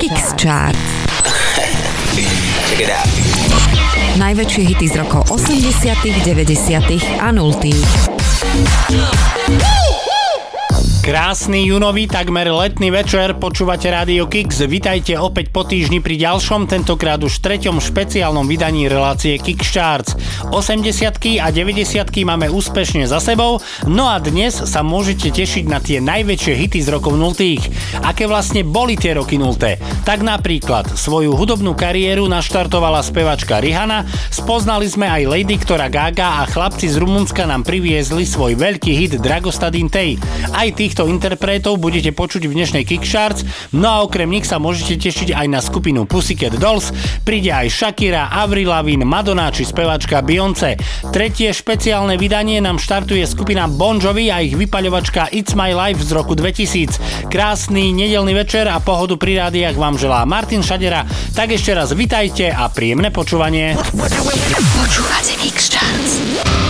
Kicks Chart. Check. Najväčšie hity z rokov 80., 90. a 0. Krásny junový, takmer letný večer, počúvate Radio Kix. Vitajte opäť po týždni pri ďalšom, tentokrát už treťom špeciálnom vydaní relácie Kix Charts. 80 a 90 máme úspešne za sebou, no a dnes sa môžete tešiť na tie najväčšie hity z rokov 0. Aké vlastne boli tie roky 0? Tak napríklad svoju hudobnú kariéru naštartovala spevačka Rihanna, spoznali sme aj Lady, ktorá Gaga a chlapci z Rumunska nám priviezli svoj veľký hit Dragostadin Tej. Aj tých týchto interpretov budete počuť v dnešnej Kickstarts, no a okrem nich sa môžete tešiť aj na skupinu Pussycat Dolls, príde aj Shakira, Avril Lavigne, Madonna či spevačka Beyoncé. Tretie špeciálne vydanie nám štartuje skupina Bon Jovi a ich vypaľovačka It's My Life z roku 2000. Krásny nedelný večer a pohodu pri rádiách vám želá Martin Šadera. Tak ešte raz vitajte a príjemné počúvanie. Počúvate Kickstarts.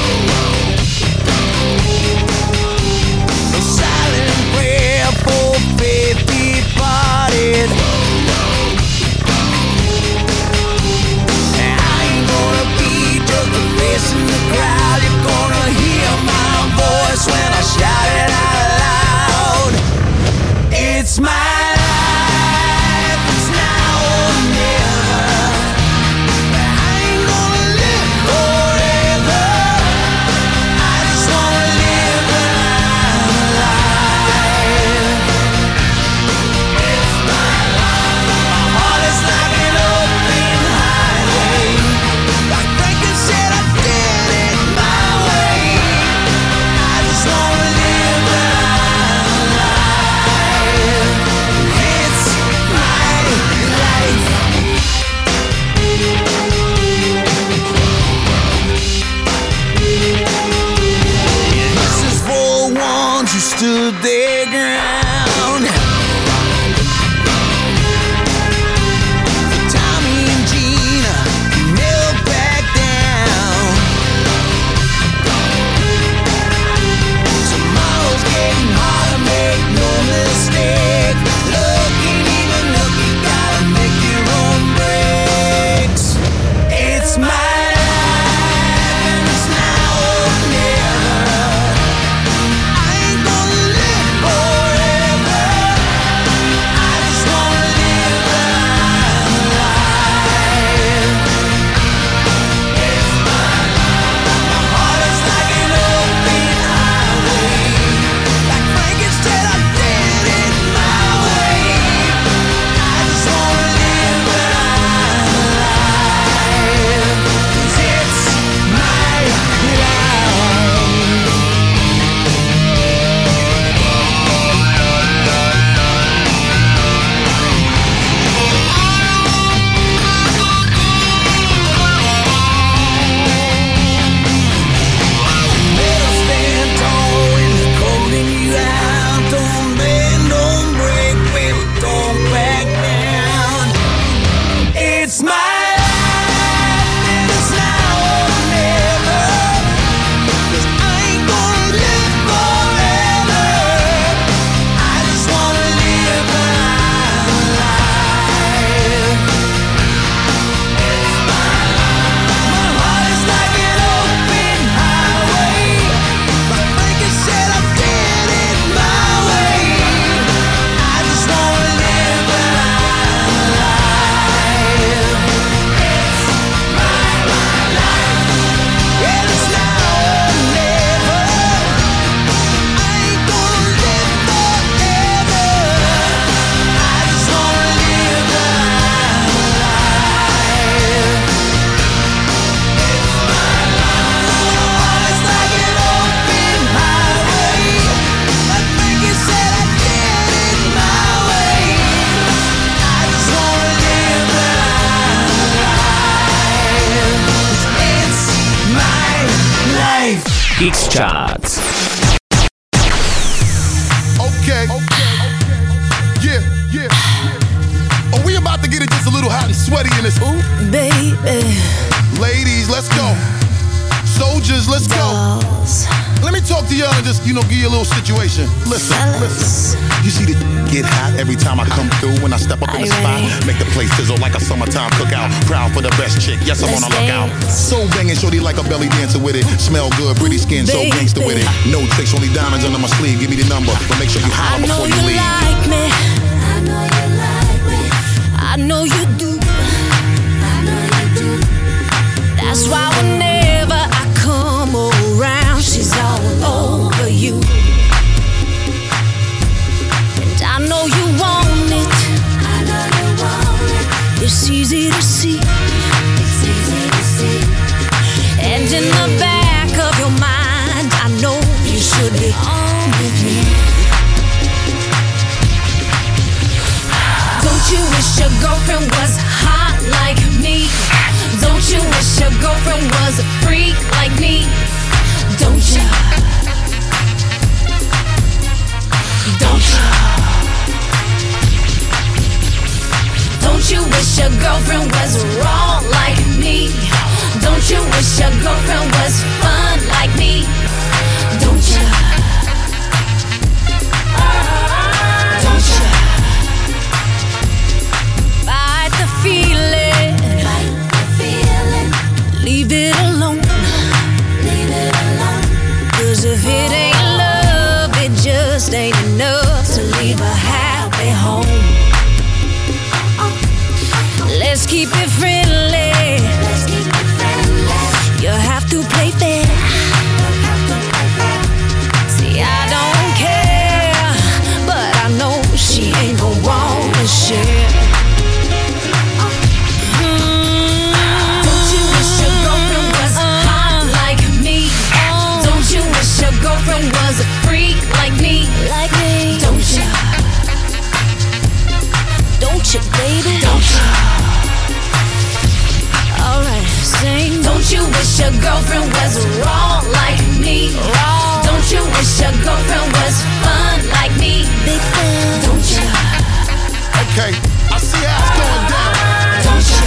Okay, I see how it's going down. Don't you?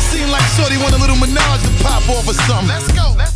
Seem like Shorty want a little menage to pop off or something. Let's go, let's go.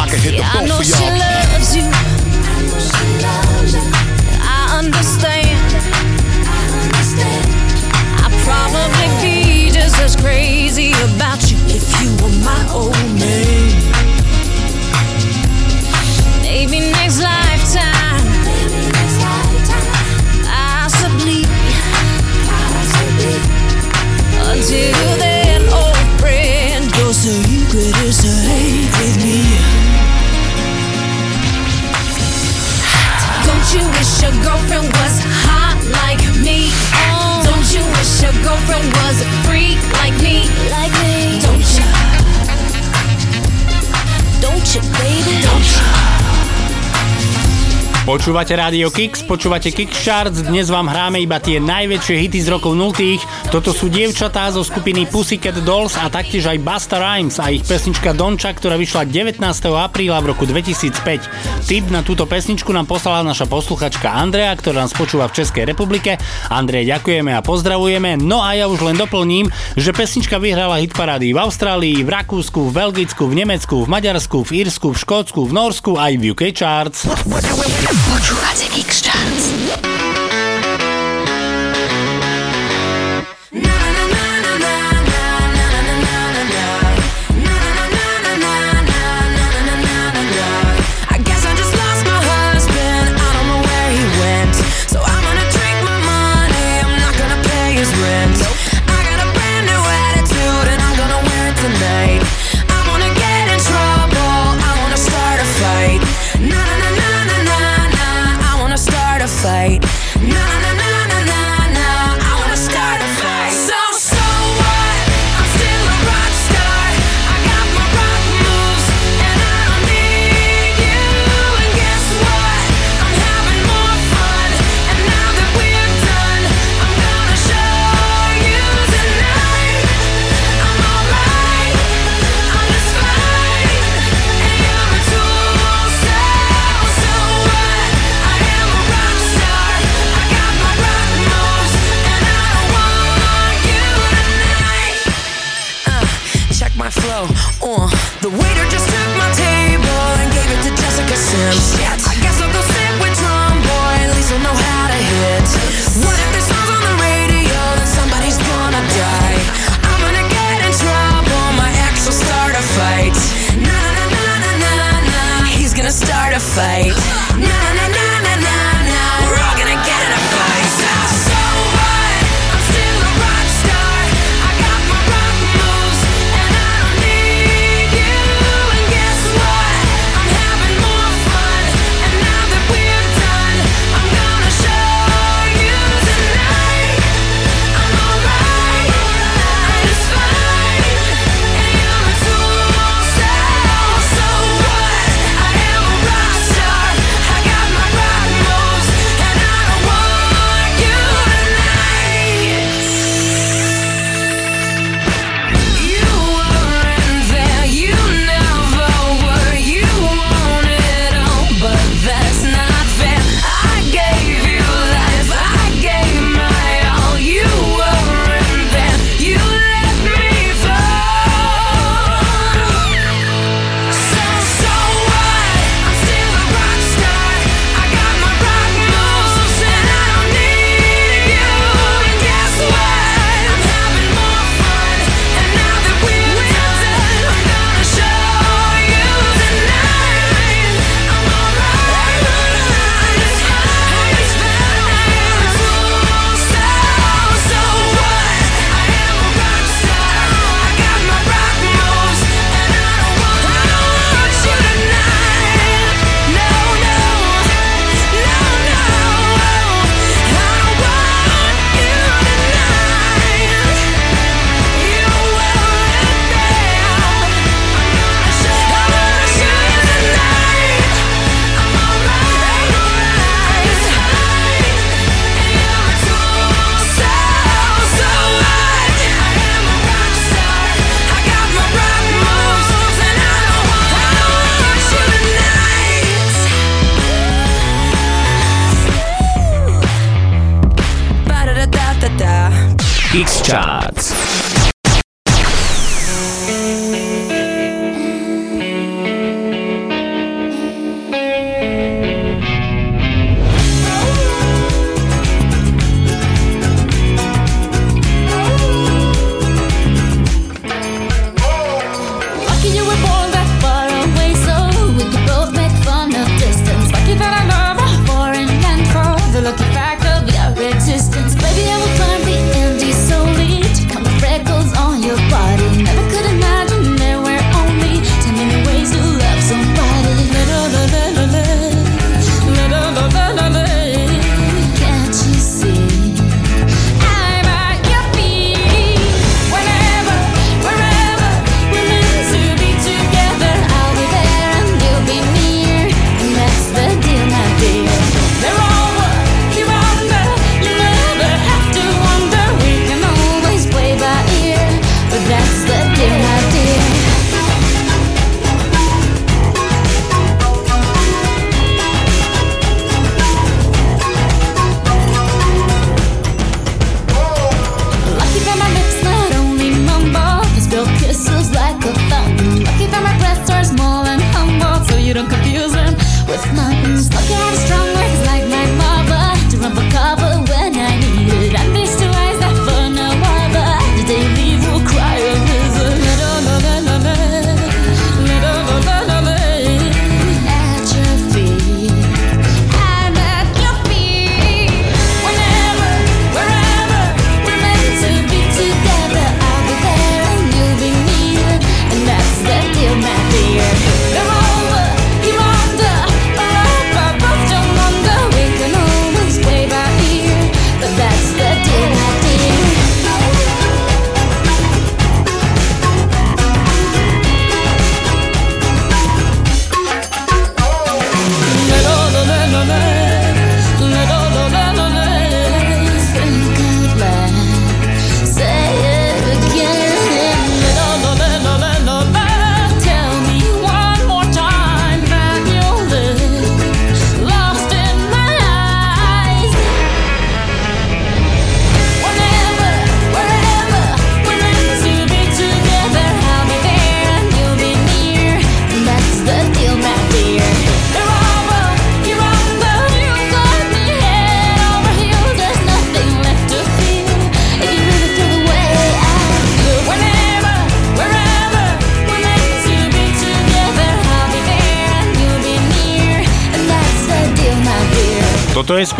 I can hit yeah, both I know. She loves you. I she loves you. I understand. I understand. I probably be just as crazy about you if you were my old man. Maybe next lifetime. Possibly. Until then, old friend, go so you could you wish your girlfriend was hot like me? Don't you wish your girlfriend was a freak like me? Like me? Don't you? Don't you, baby? Don't you? Počúvate Radio Kicks, počúvate Kickcharts, dnes vám hráme iba tie najväčšie hity z rokov 0. Toto sú dievčatá zo skupiny Pussycat Dolls a taktiež aj Busta Rhymes a ich pesnička Donča, ktorá vyšla 19. apríla v roku 2005. Tip na túto pesničku nám poslala naša posluchačka Andrea, ktorá nás počúva v Českej republike. Andrej, ďakujeme a pozdravujeme. No a ja už len doplním, že pesnička vyhrala hitparády v Austrálii, v Rakúsku, v Belgicku, v Nemecku, v Maďarsku, v Írsku, v Škótsku, v Norsku aj v UK Charts. Počúvate Kickcharts. I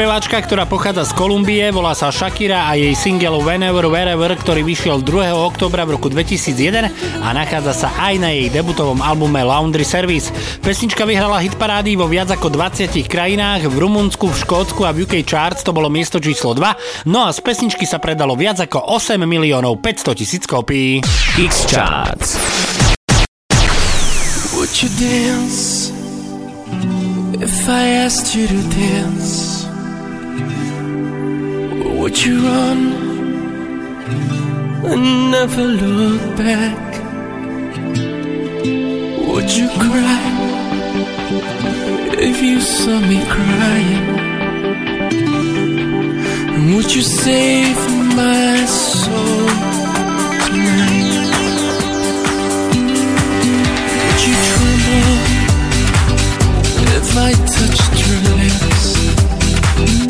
speváčka, ktorá pochádza z Kolumbie, volá sa Shakira a jej single Whenever Wherever, ktorý vyšiel 2. oktobra v roku 2001 a nachádza sa aj na jej debutovom albume Laundry Service. Pesnička vyhrala hitparády vo viac ako 20 krajinách, v Rumunsku, v Škótsku a v UK Charts to bolo miesto číslo 2, no a z pesničky sa predalo viac ako 8 miliónov 500 tisíc kopií. X-Charts Would you dance if I asked you to dance? Would you run and never look back? Would you cry if you saw me crying? And would you save my soul tonight? Would you tremble if I touched your lips?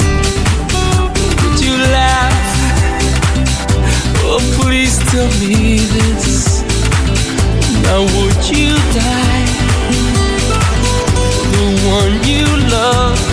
Oh, please tell me this. Now, would you die the one you love?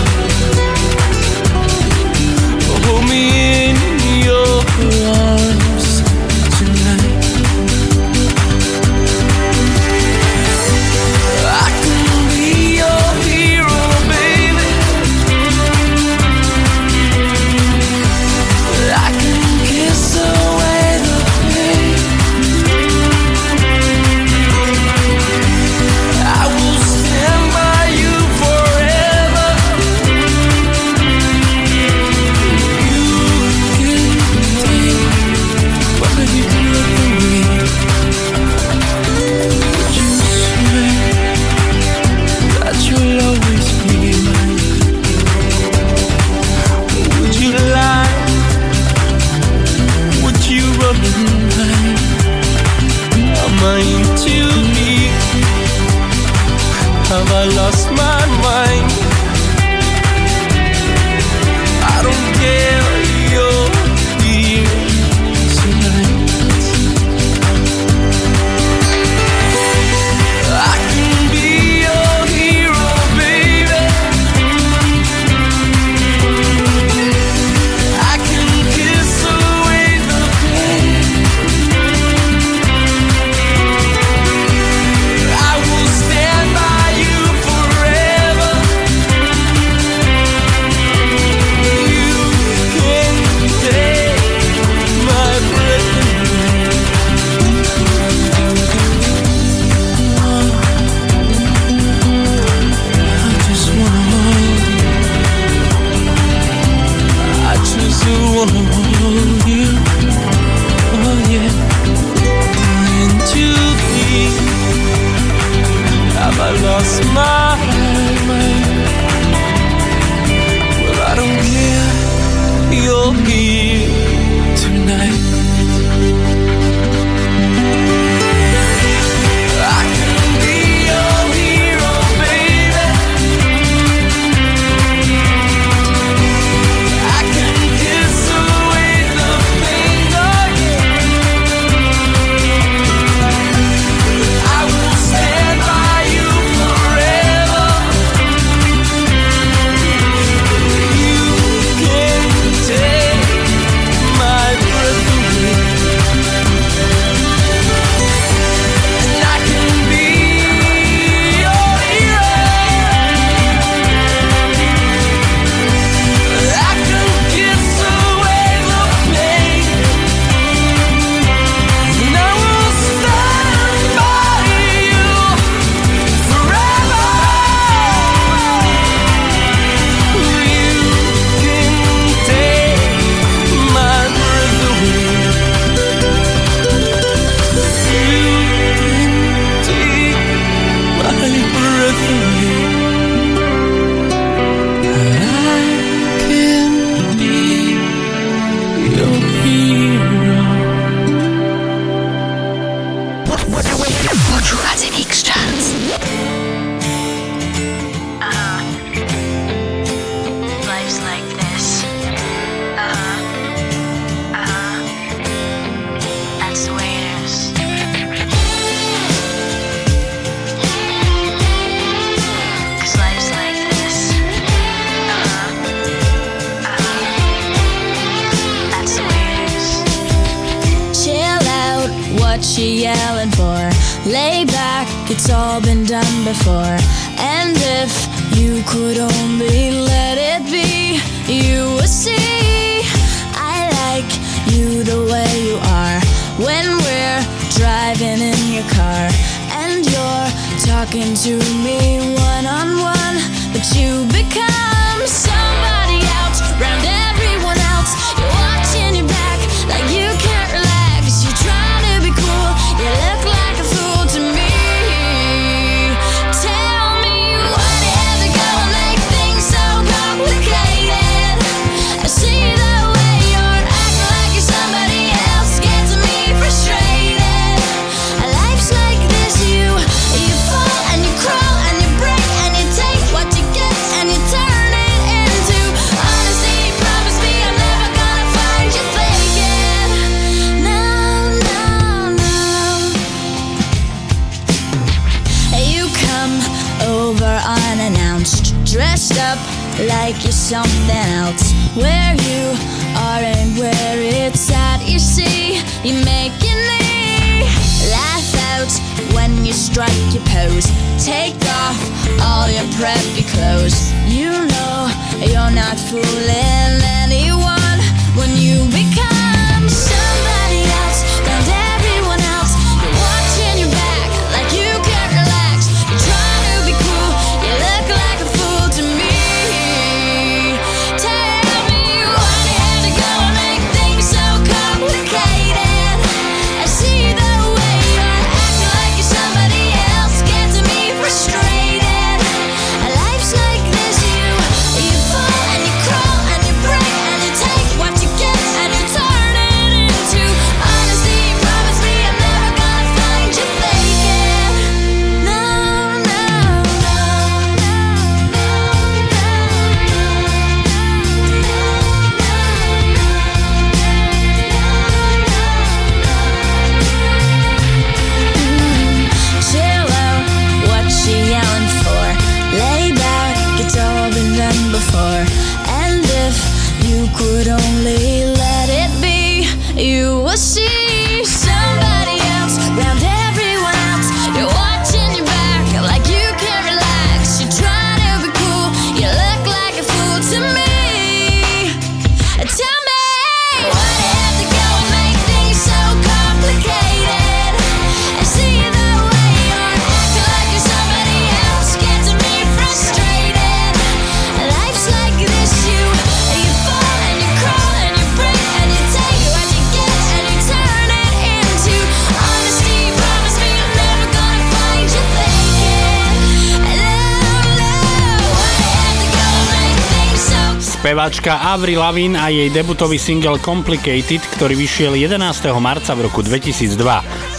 Speváčka Avril Lavigne a jej debutový single Complicated, ktorý vyšiel 11. marca v roku 2002.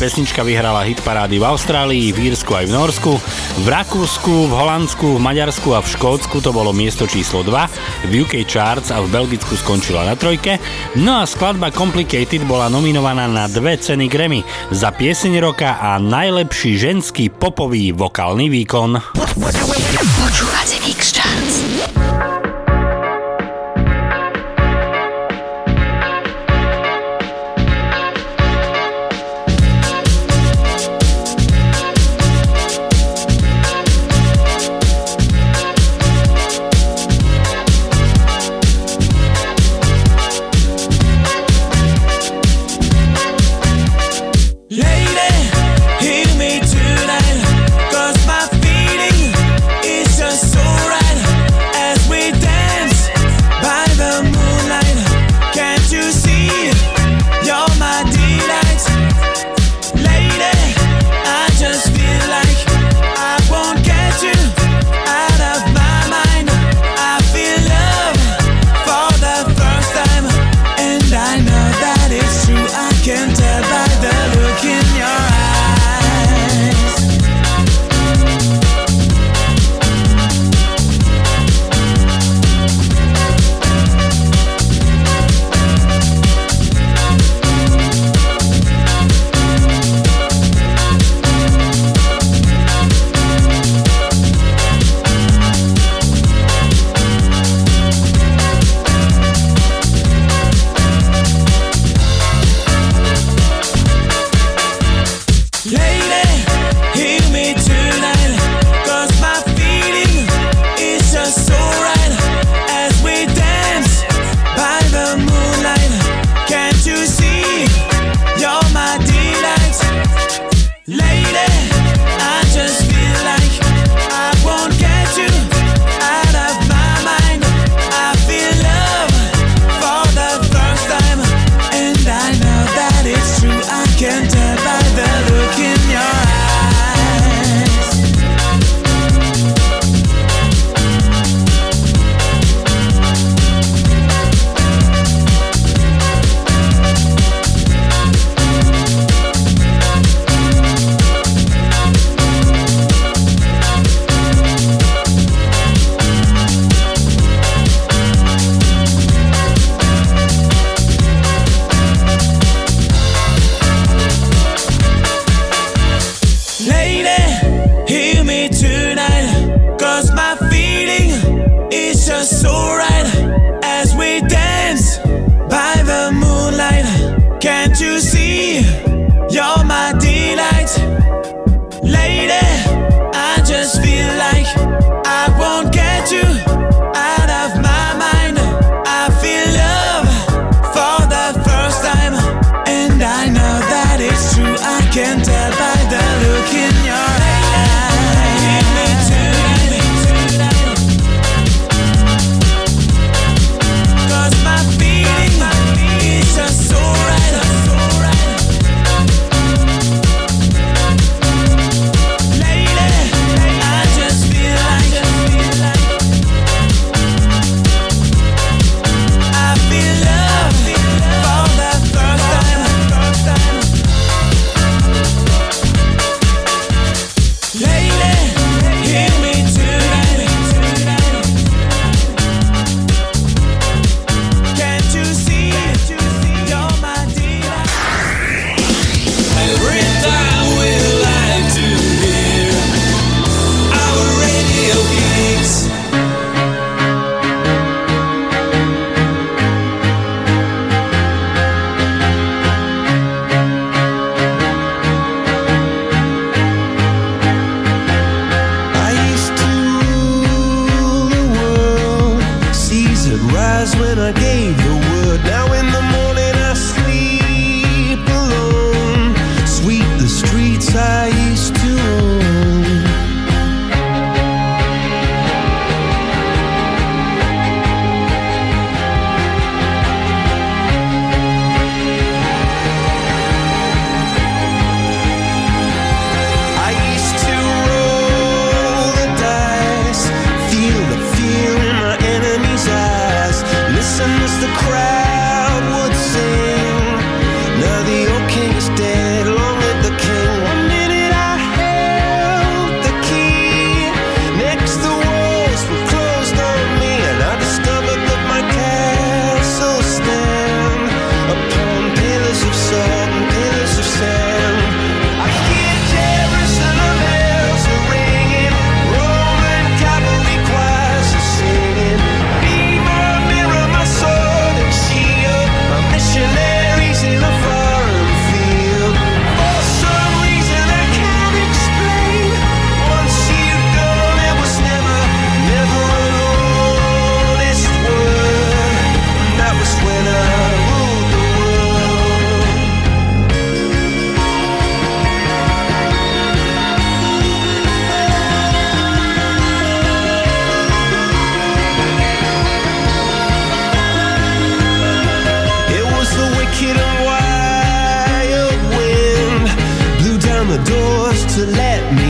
Pesnička vyhrala hit parády v Austrálii, v Írsku aj v Norsku, v Rakúsku, v Holandsku, v Maďarsku a v Škótsku to bolo miesto číslo 2, v UK Charts a v Belgicku skončila na trojke, no a skladba Complicated bola nominovaná na dve ceny Grammy za pieseň roka a najlepší ženský popový vokálny výkon. Počúvate Kix Charts. to let me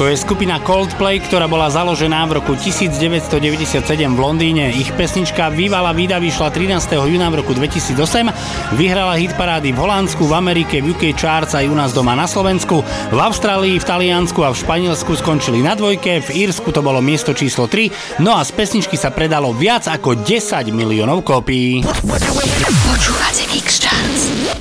To je skupina Coldplay, ktorá bola založená v roku 1997 v Londýne. Ich pesnička Vývala Vida vyšla 13. júna v roku 2008, vyhrala hit parády v Holandsku, v Amerike, v UK Charts aj u nás doma na Slovensku. V Austrálii, v Taliansku a v Španielsku skončili na dvojke, v Írsku to bolo miesto číslo 3, no a z pesničky sa predalo viac ako 10 miliónov kópií. Počúvate X-Charts.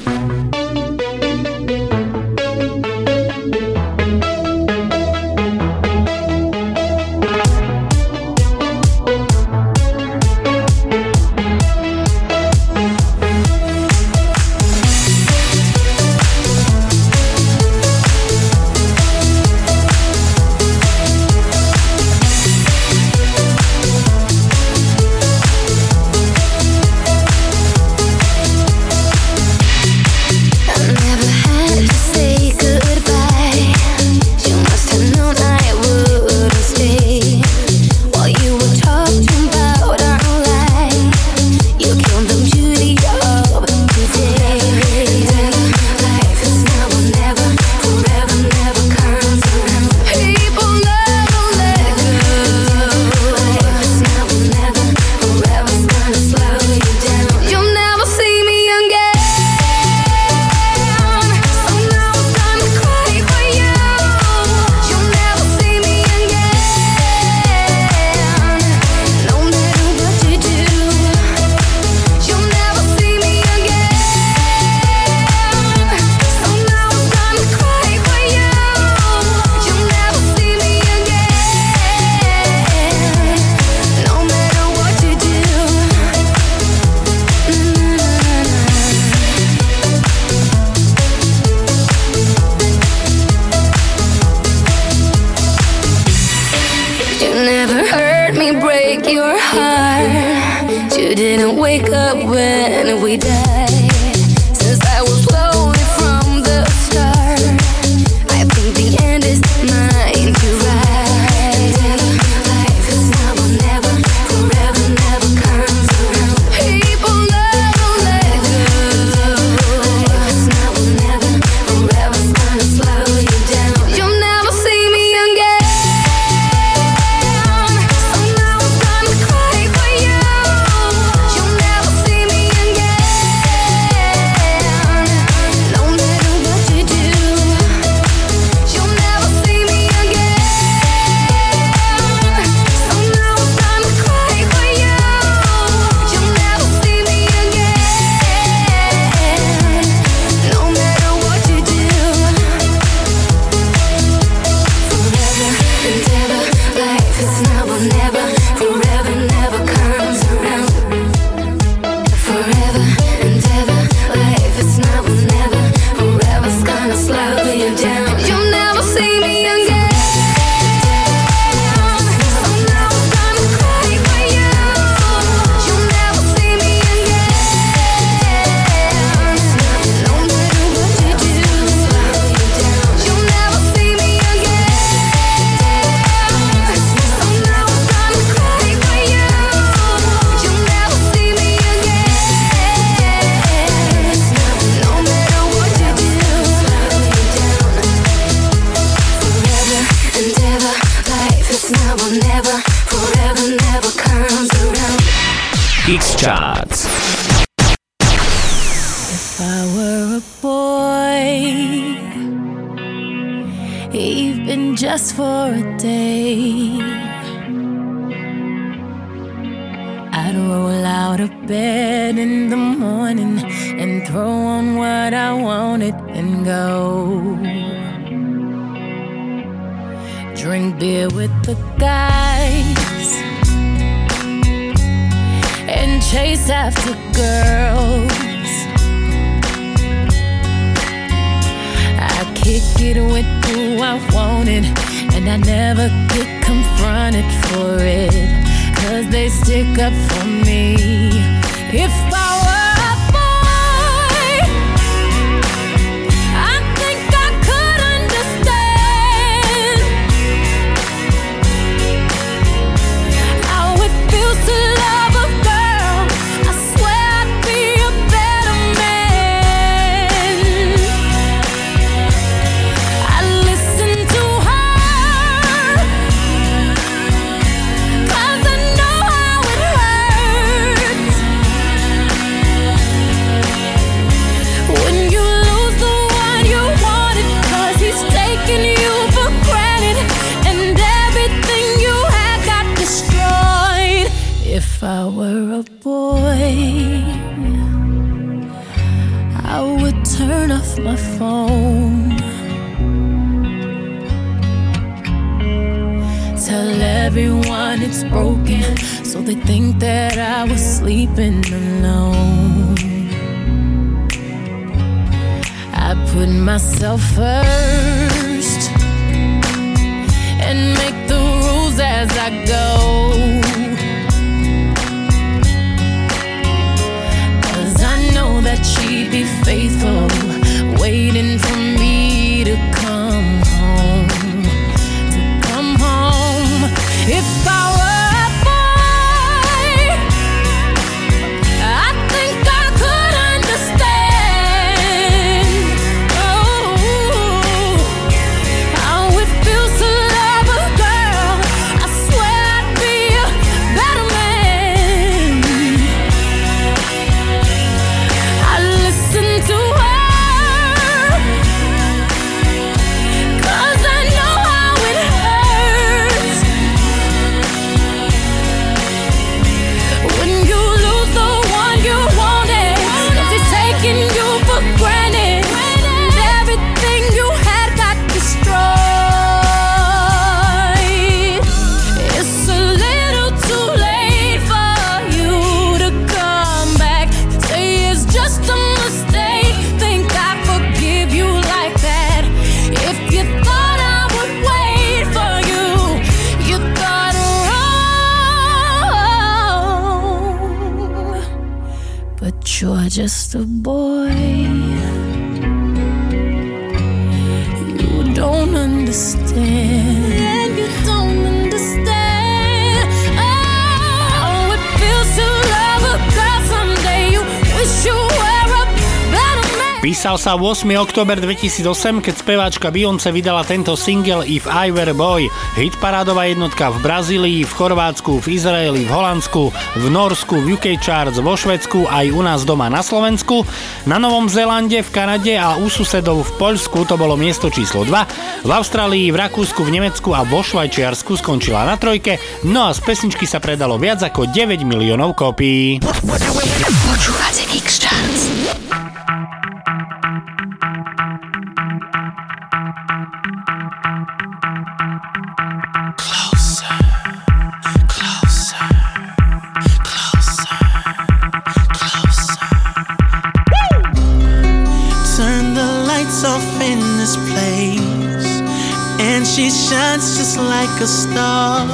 8. október 2008, keď speváčka Beyoncé vydala tento single If I Were Boy. Hitparádová jednotka v Brazílii, v Chorvátsku, v Izraeli, v Holandsku, v Norsku, v UK Charts, vo Švedsku aj u nás doma na Slovensku. Na Novom Zélande, v Kanade a u susedov v Poľsku to bolo miesto číslo 2. V Austrálii, v Rakúsku, v Nemecku a vo Švajčiarsku skončila na trojke, no a z pesničky sa predalo viac ako 9 miliónov kópií. like a star.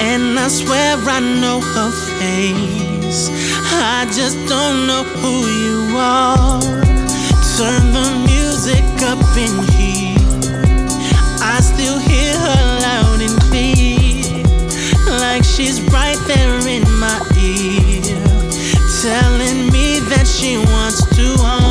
And I swear I know her face. I just don't know who you are. Turn the music up in here. I still hear her loud and clear. Like she's right there in my ear. Telling me that she wants to.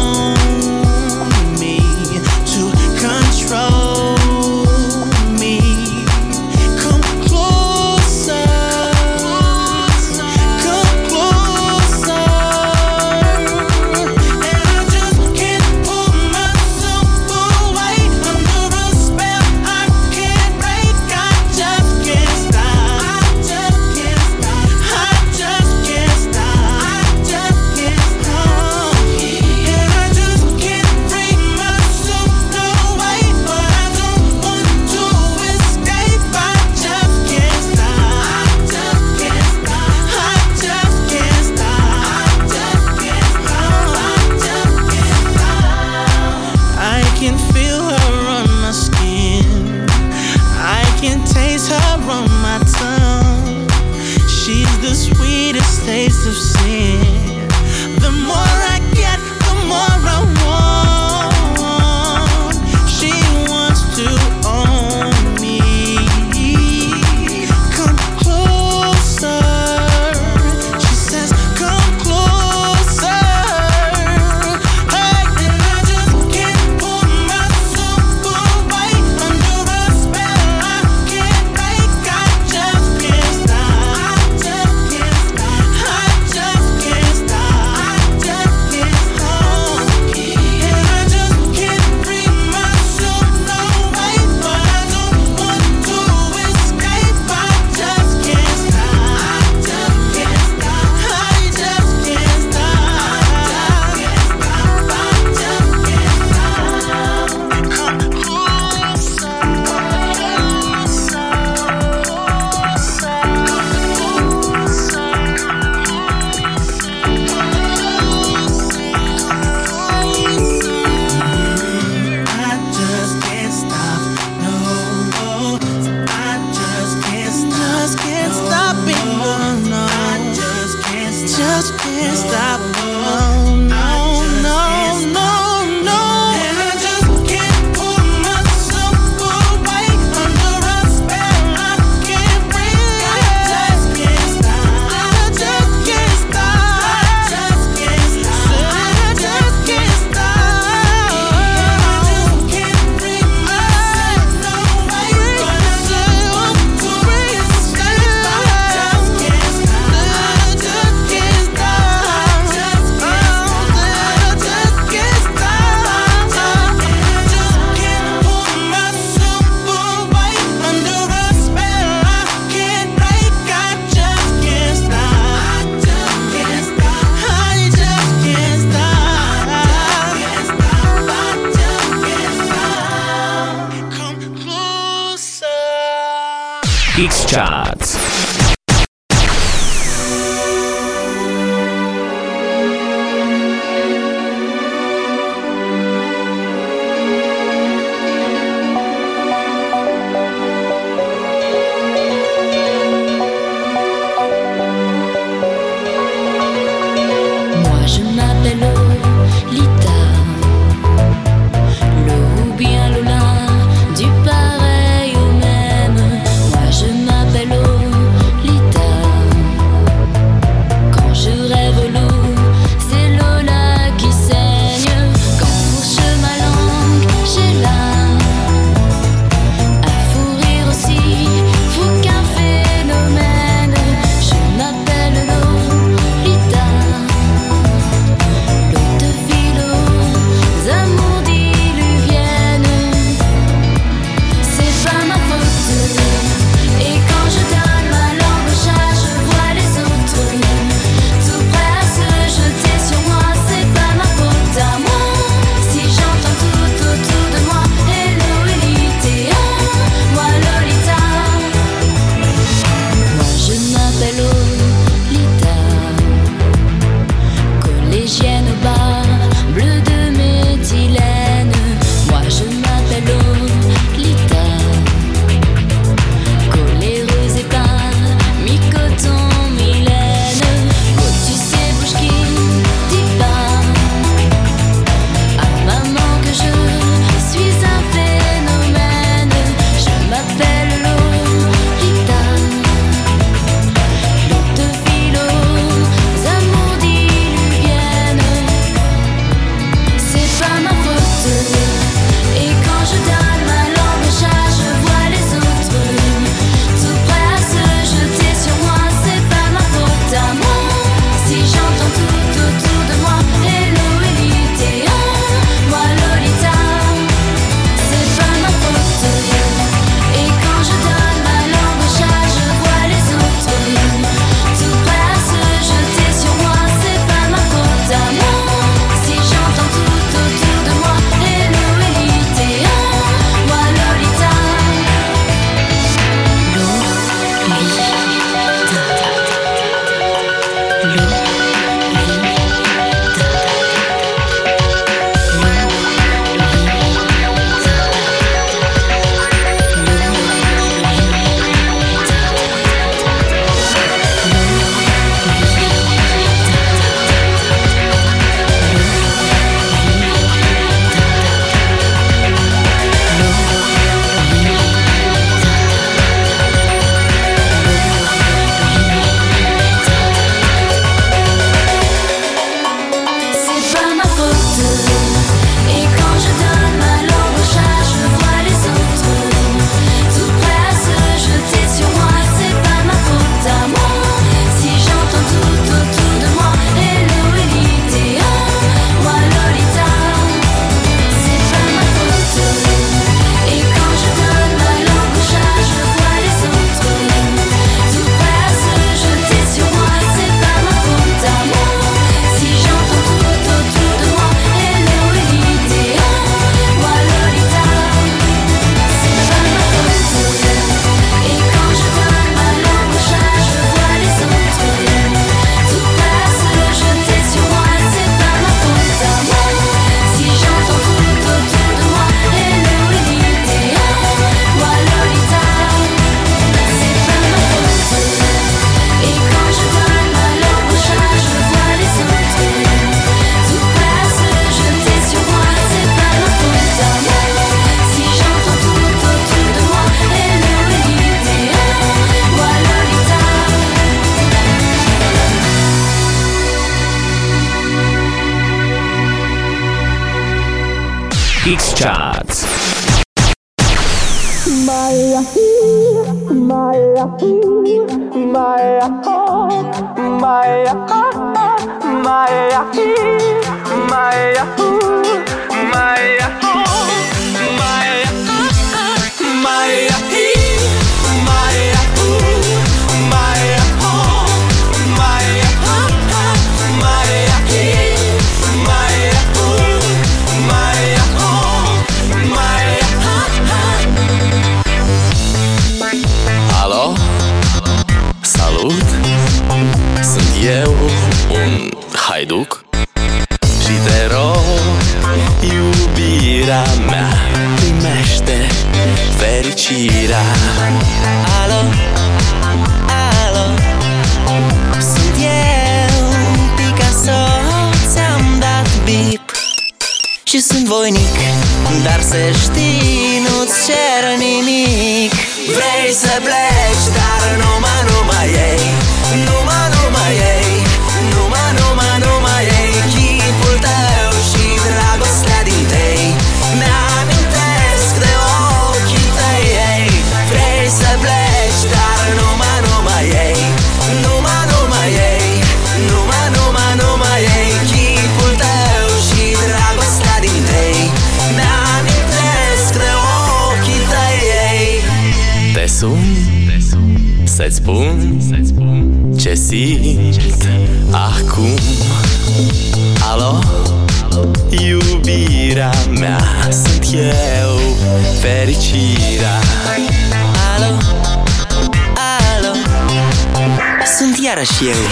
Iarăși eu.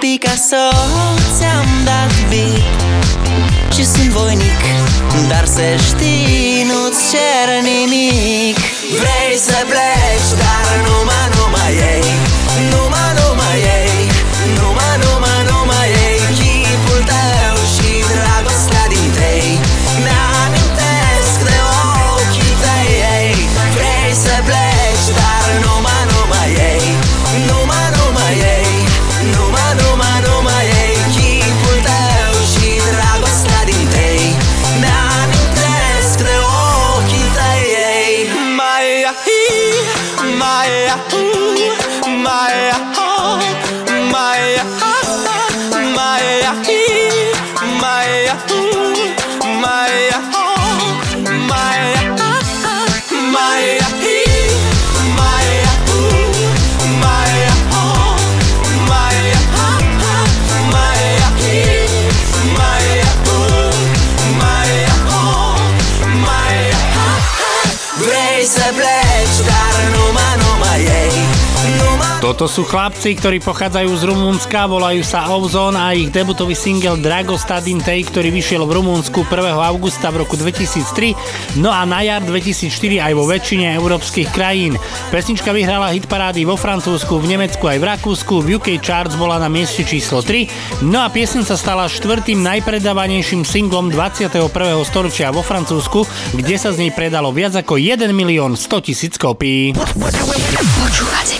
Picasso Ți-am dat beat Și sunt voinic Dar să știi Nu-ți cer nimic. Vrei să pleci Toto sú chlapci, ktorí pochádzajú z Rumunska, volajú sa Ozone a ich debutový single Dragostadin Tej, ktorý vyšiel v Rumunsku 1. augusta v roku 2003, no a na jar 2004 aj vo väčšine európskych krajín. Pesnička vyhrala hitparády vo Francúzsku, v Nemecku aj v Rakúsku, v UK Charts bola na mieste číslo 3, no a piesň sa stala štvrtým najpredávanejším singlom 21. storočia vo Francúzsku, kde sa z nej predalo viac ako 1 milión 100 tisíc kopií. Počúvate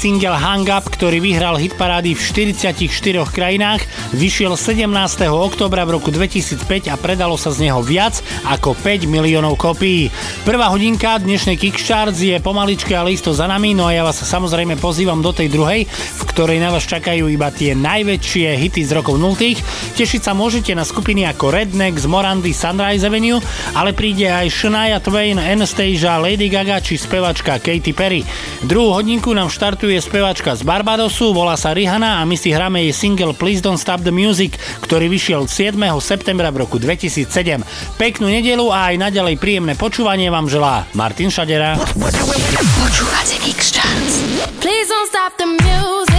single Hang Up, ktorý vyhral hitparády v 44 krajinách, vyšiel 17. oktobra v roku 2005 a predalo sa z neho viac ako 5 miliónov kopií. Prvá hodinka dnešnej Kickstarts je pomaličke, ale isto za nami, no a ja vás samozrejme pozývam do tej druhej, ktorej na vás čakajú iba tie najväčšie hity z rokov 0. Tešiť sa môžete na skupiny ako Redneck z Morandy Sunrise Avenue, ale príde aj Shania Twain, Anastasia, Lady Gaga či spevačka Katy Perry. Druhú hodinku nám štartuje spevačka z Barbadosu, volá sa Rihanna a my si hráme jej single Please Don't Stop the Music, ktorý vyšiel 7. septembra v roku 2007. Peknú nedelu a aj naďalej príjemné počúvanie vám želá Martin Šadera. Počúvate. Please don't stop the music,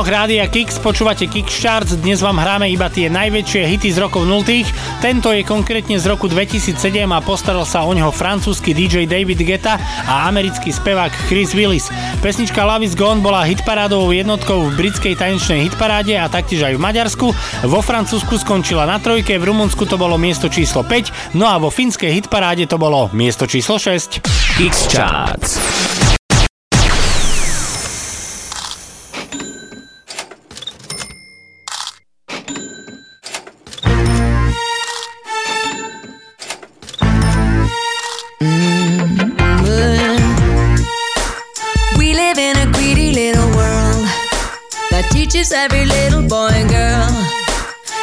vlnoch Rádia Kix počúvate Kix Charts. Dnes vám hráme iba tie najväčšie hity z rokov 0. Tento je konkrétne z roku 2007 a postaral sa o neho francúzsky DJ David Guetta a americký spevák Chris Willis. Pesnička Love is Gone bola hitparádovou jednotkou v britskej tanečnej hitparáde a taktiež aj v Maďarsku. Vo Francúzsku skončila na trojke, v Rumunsku to bolo miesto číslo 5, no a vo fínskej hitparáde to bolo miesto číslo 6. Kix Charts. every little boy and girl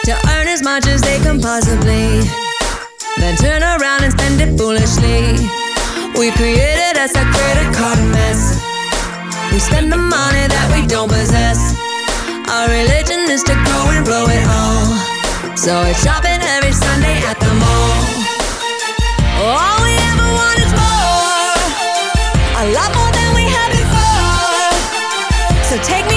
to earn as much as they can possibly, then turn around and spend it foolishly. We created us a credit card mess. We spend the money that we don't possess. Our religion is to grow and blow it all. So it's shopping every Sunday at the mall. All we ever want is more, a lot more than we had before. So take me.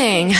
King.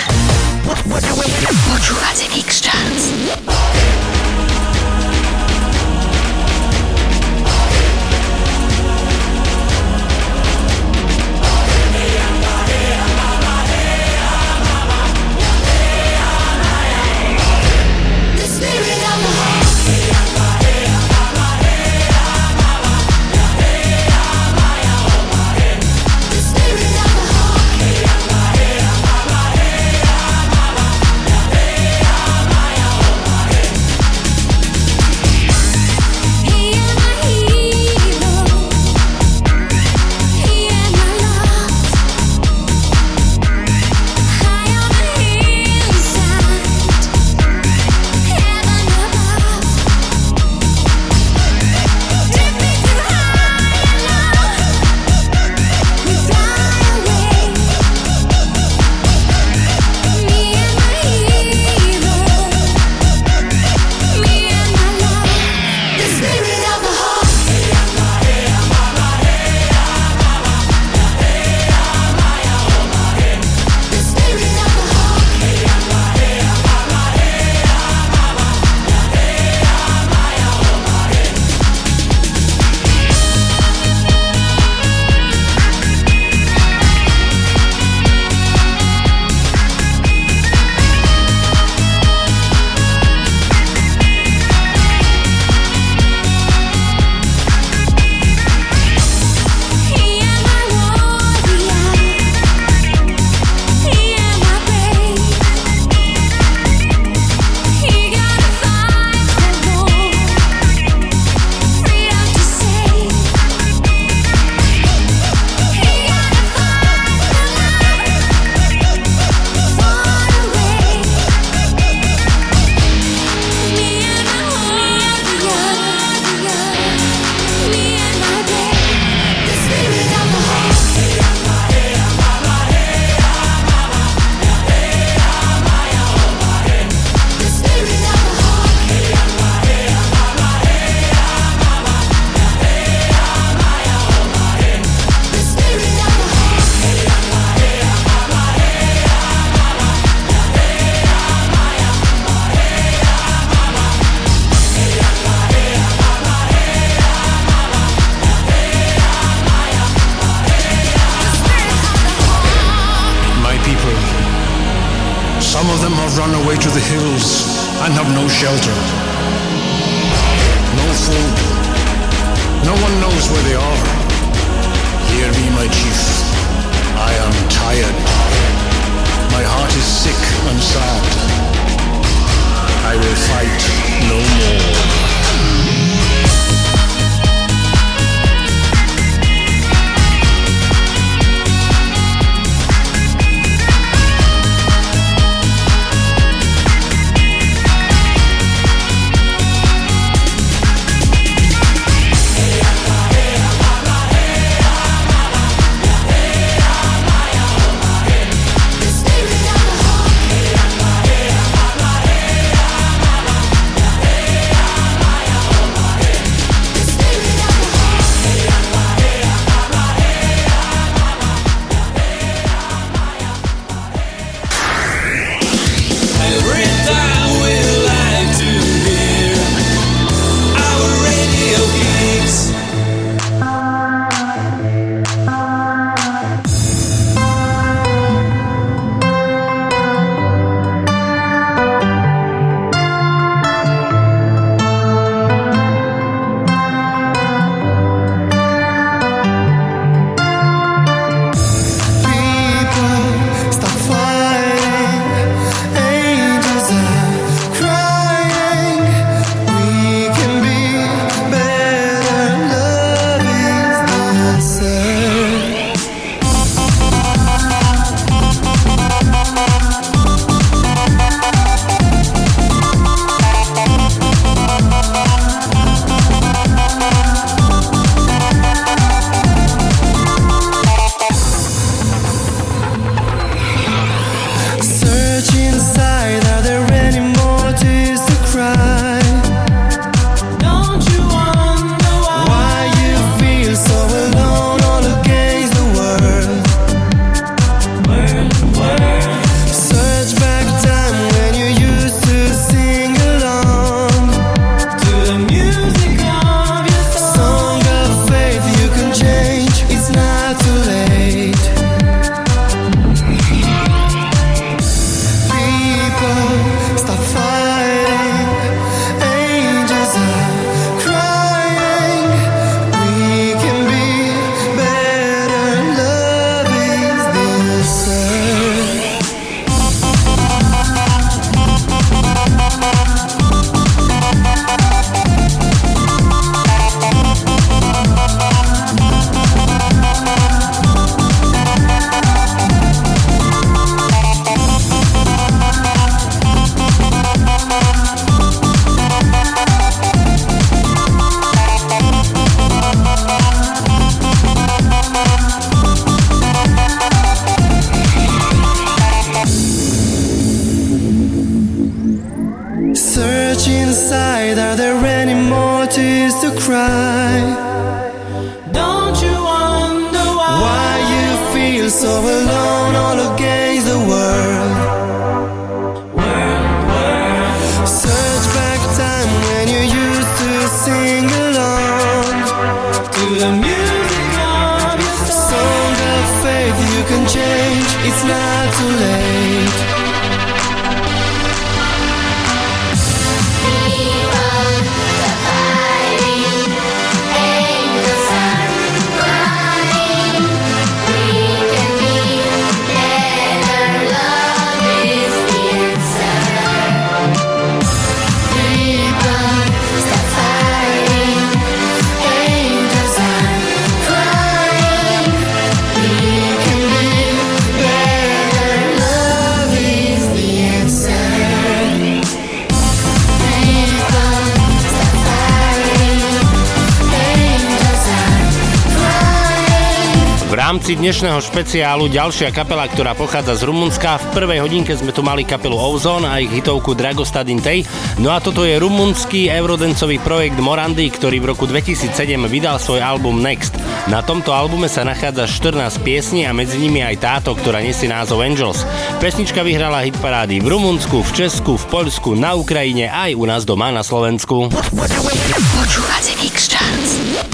Dnešného špeciálu ďalšia kapela, ktorá pochádza z Rumunska. V prvej hodinke sme tu mali kapelu Ozone a ich hitovku Dragostadin Tej. No a toto je rumunský eurodencový projekt Morandy, ktorý v roku 2007 vydal svoj album Next. Na tomto albume sa nachádza 14 piesní a medzi nimi aj táto, ktorá nesie názov Angels. Pesnička vyhrala hitparády v Rumunsku, v Česku, v Poľsku, na Ukrajine aj u nás doma na Slovensku. Počúvate Kix Charts.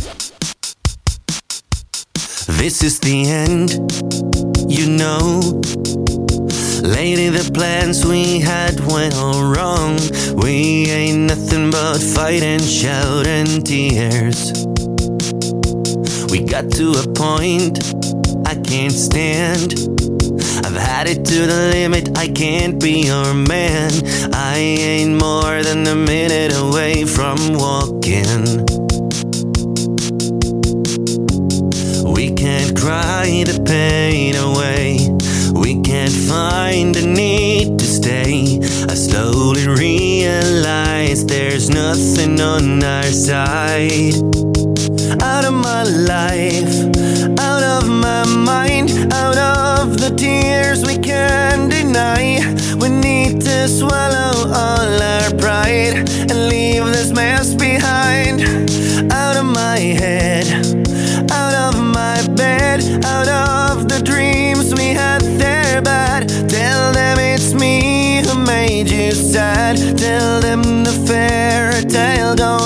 This is the end, you know. Lady, the plans we had went all wrong. We ain't nothing but fight and shout and tears. We got to a point I can't stand. I've had it to the limit, I can't be your man. I ain't more than a minute away from walking. The pain away. We can't find a need to stay. I slowly realize there's nothing on our side. Out of my life, out of my mind, out of the tears we can't deny. We need to swallow still don't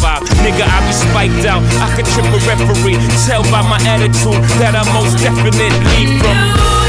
five. Nigga, I be spiked out, I could trip a referee. Tell by my attitude that I most definitely from.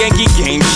Yankee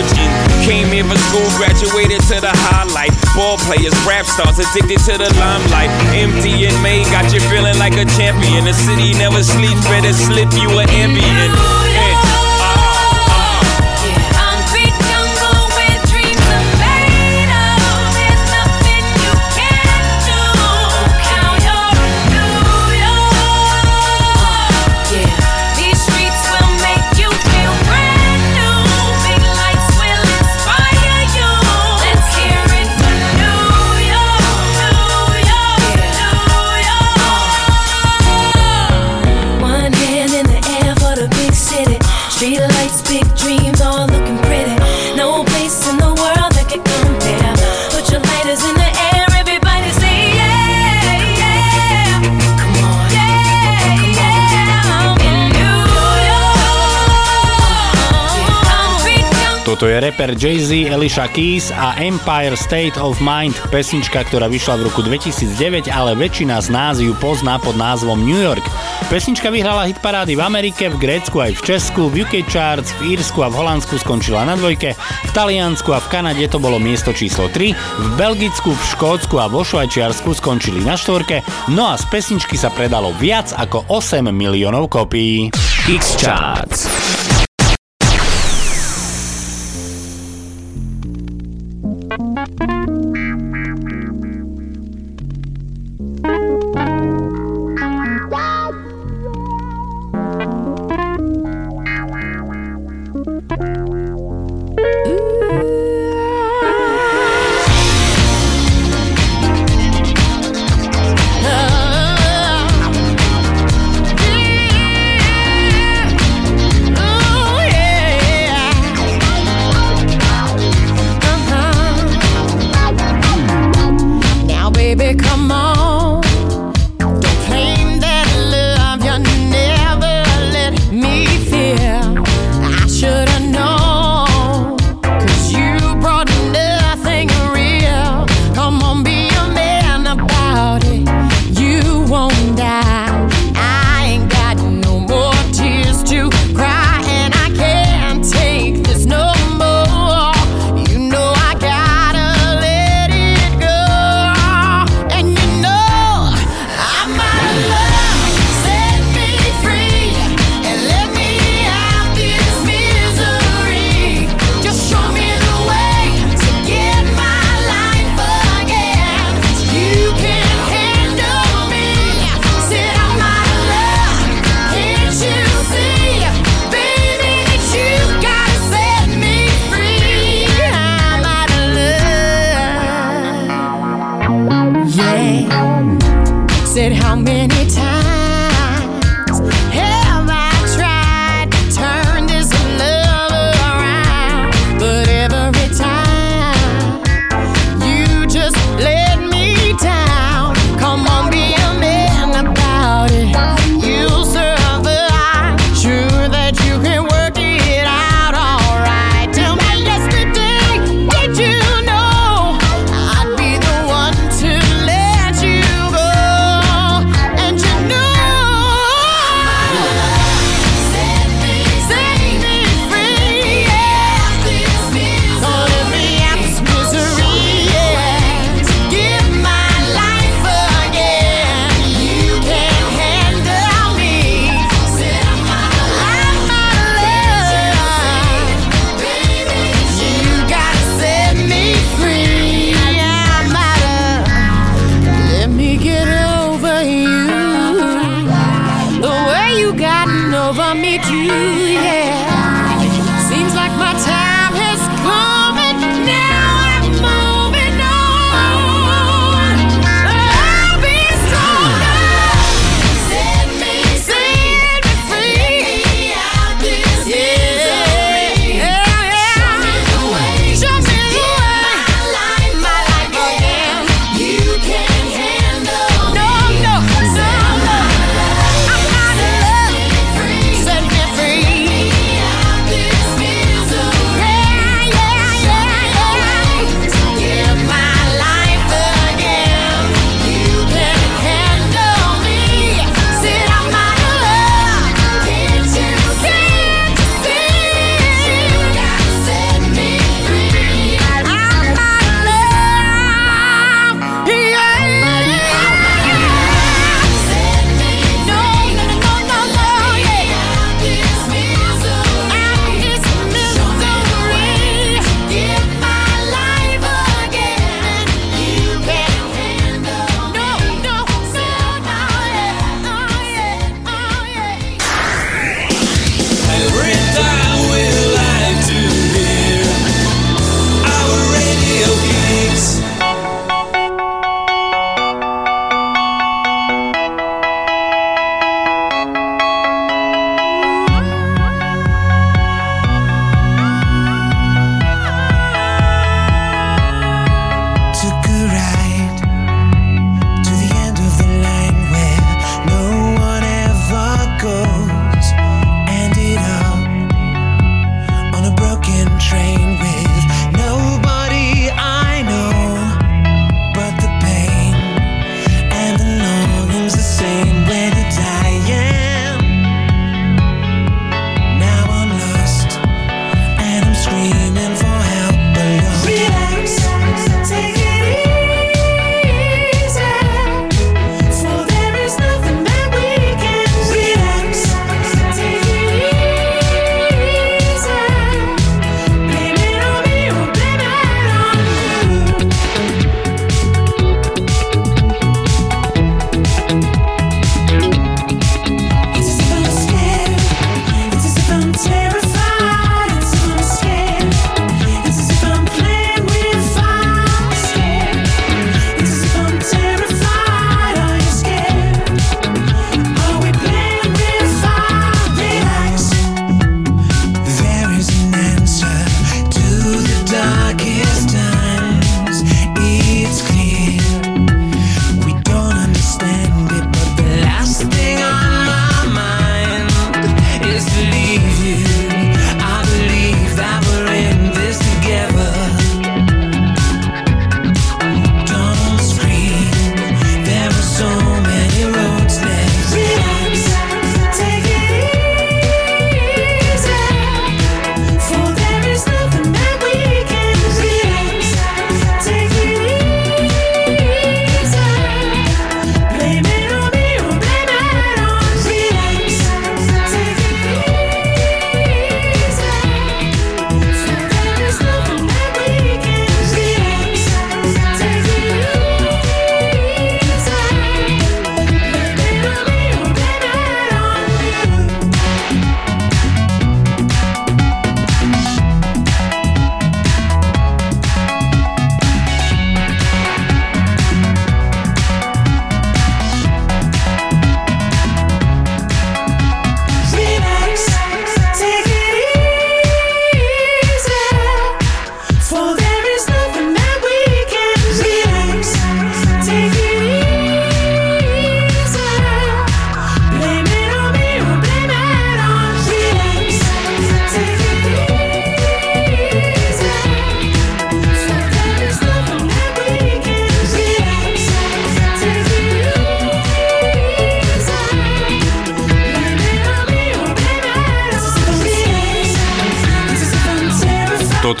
in. Came here for school, graduated to the highlight. Ball players, rap stars, addicted to the limelight. Empty and May got you feeling like a champion. The city never sleeps, better slip you an ambient. Toto je reper Jay-Z, Alicia Keys a Empire State of Mind, pesnička, ktorá vyšla v roku 2009, ale väčšina z nás ju pozná pod názvom New York. Pesnička vyhrala hitparády v Amerike, v Grécku aj v Česku, v UK Charts, v Írsku a v Holandsku skončila na dvojke, v Taliansku a v Kanade to bolo miesto číslo 3, v Belgicku, v Škótsku a vo Švajčiarsku skončili na štvorke, no a z pesničky sa predalo viac ako 8 miliónov kopií. Kicks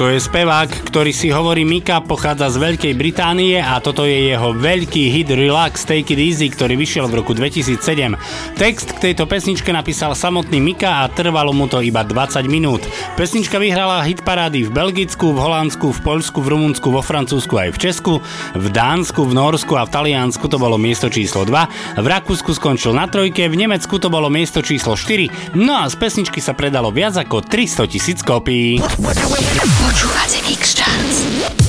Toto je spevák, ktorý si hovorí Mika, pochádza z Veľkej Británie a toto je jeho veľký hit Relax Take It Easy, ktorý vyšiel v roku 2007. Text k tejto pesničke napísal samotný Mika a trvalo mu to iba 20 minút. Pesnička vyhrala hit parády v Belgicku, v Holandsku, v Poľsku, v Rumunsku, vo Francúzsku aj v Česku, v Dánsku, v Norsku a v Taliansku to bolo miesto číslo 2, v Rakúsku skončil na trojke, v Nemecku to bolo miesto číslo 4, no a z pesničky sa predalo viac ako 300 tisíc kopií. Počúvate Kix Charts.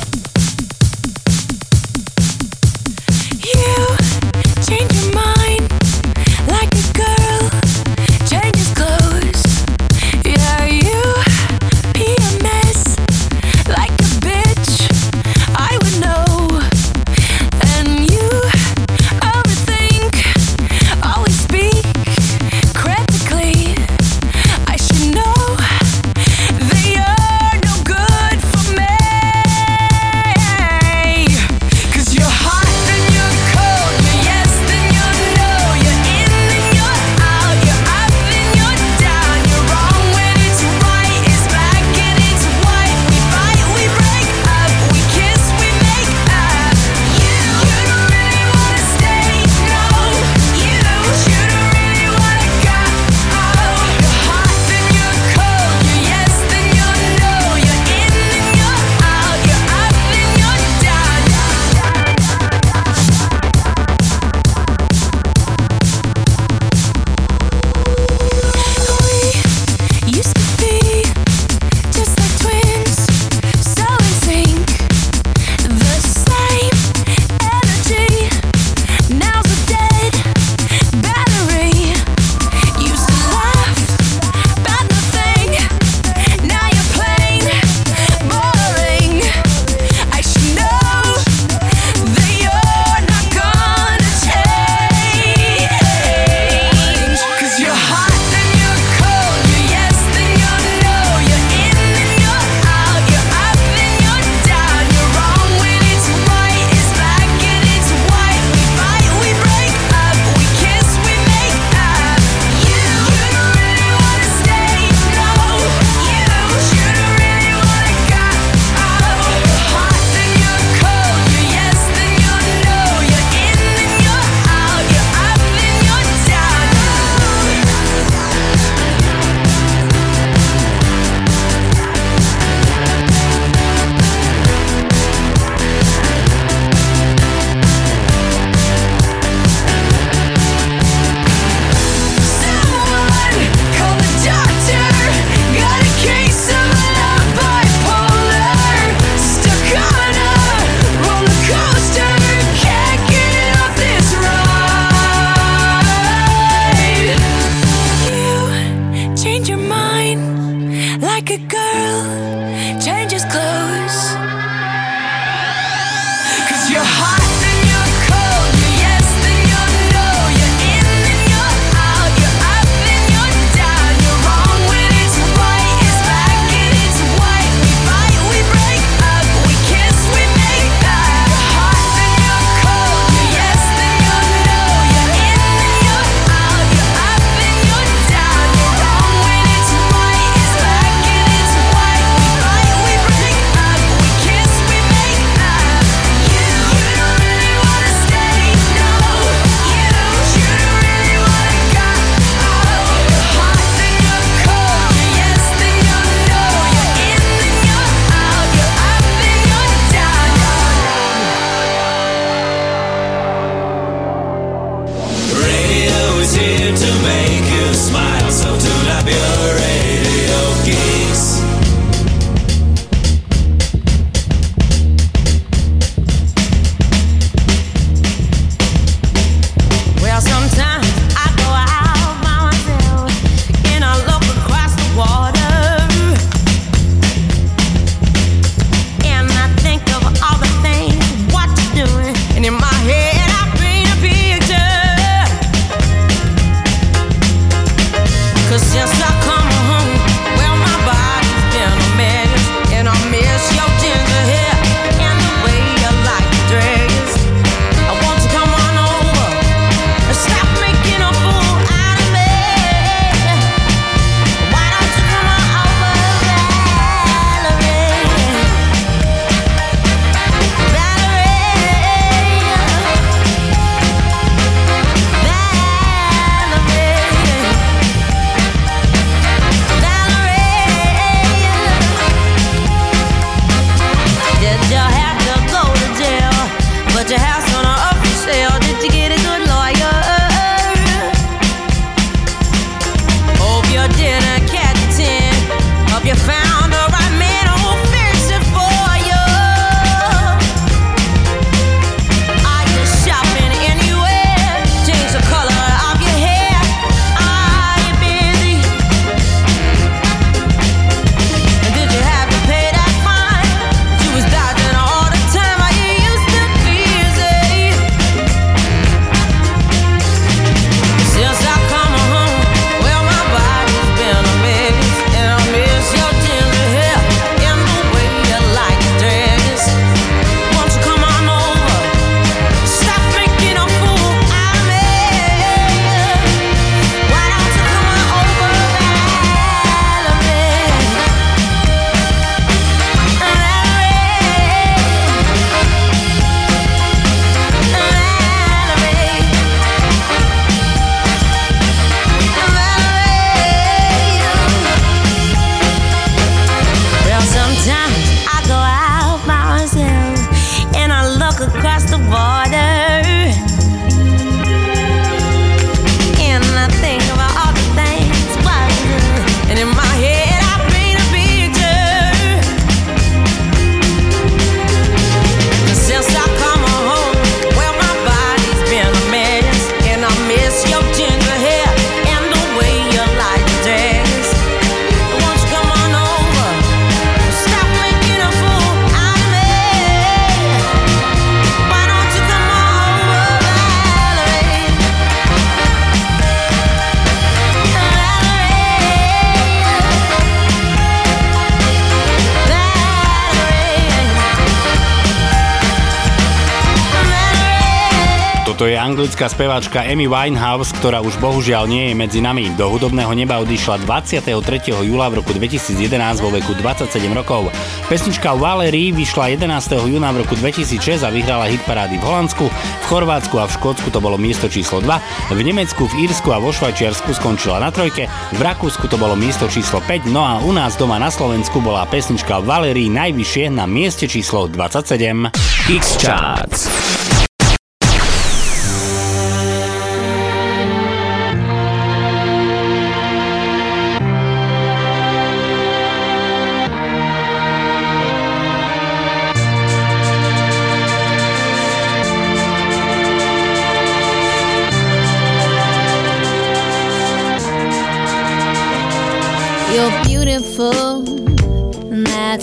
Toto je anglická speváčka Amy Winehouse, ktorá už bohužiaľ nie je medzi nami. Do hudobného neba odišla 23. júla v roku 2011 vo veku 27 rokov. Pesnička Valerie vyšla 11. júna v roku 2006 a vyhrala hit parády v Holandsku, v Chorvátsku a v Škótsku to bolo miesto číslo 2, v Nemecku, v Írsku a vo Švajčiarsku skončila na trojke, v Rakúsku to bolo miesto číslo 5, no a u nás doma na Slovensku bola pesnička Valerie najvyššie na mieste číslo 27. X-Charts.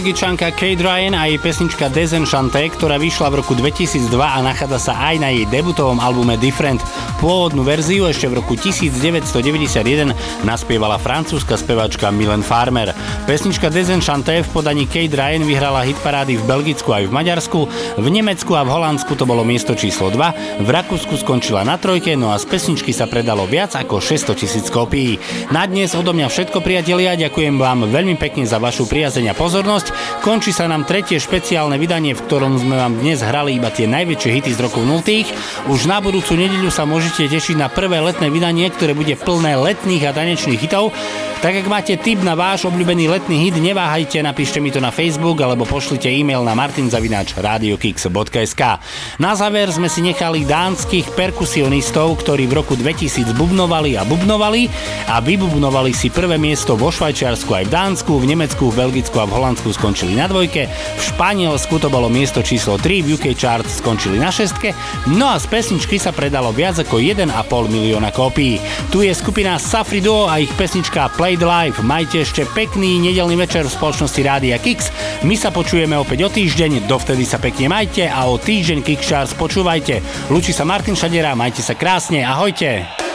Belgičanka Kate Ryan a jej pesnička Desenchanté, ktorá vyšla v roku 2002 a nachádza sa aj na jej debutovom albume Different. Pôvodnú verziu ešte v roku 1991 naspievala francúzska spevačka Milen Farmer. Pesnička Desenchanté v podaní Kate Ryan vyhrala hitparády v Belgicku aj v Maďarsku, v Nemecku a v Holandsku to bolo miesto číslo 2, v Rakúsku skončila na trojke, no a z pesničky sa predalo viac ako 600 tisíc kopií. Na dnes odo mňa všetko priatelia, ďakujem vám veľmi pekne za vašu priazeň a pozornosť. Končí sa nám tretie špeciálne vydanie, v ktorom sme vám dnes hrali iba tie najväčšie hity z rokov 0. Už na budúcu nedeľu sa môžete tešiť na prvé letné vydanie, ktoré bude plné letných a tanečných hitov. Tak ak máte tip na váš obľúbený letný hit, neváhajte, napíšte mi to na Facebook alebo pošlite e-mail na martinzavinač.radiokix.sk Na záver sme si nechali dánskych perkusionistov, ktorí v roku 2000 bubnovali a bubnovali a vybubnovali si prvé miesto vo Švajčiarsku aj v Dánsku, v Nemecku, v Belgicku a v Holandsku skončili na dvojke, v Španielsku to bolo miesto číslo 3, v UK Chart skončili na šestke, no a z pesničky sa predalo viac ako 1,5 milióna kópií. Tu je skupina Safri Duo a ich pesnička Play Played Live. Majte ešte pekný nedelný večer v spoločnosti Rádia Kix. My sa počujeme opäť o týždeň, dovtedy sa pekne majte a o týždeň Kickstarts počúvajte. Lučí sa Martin Šadera, majte sa krásne, ahojte.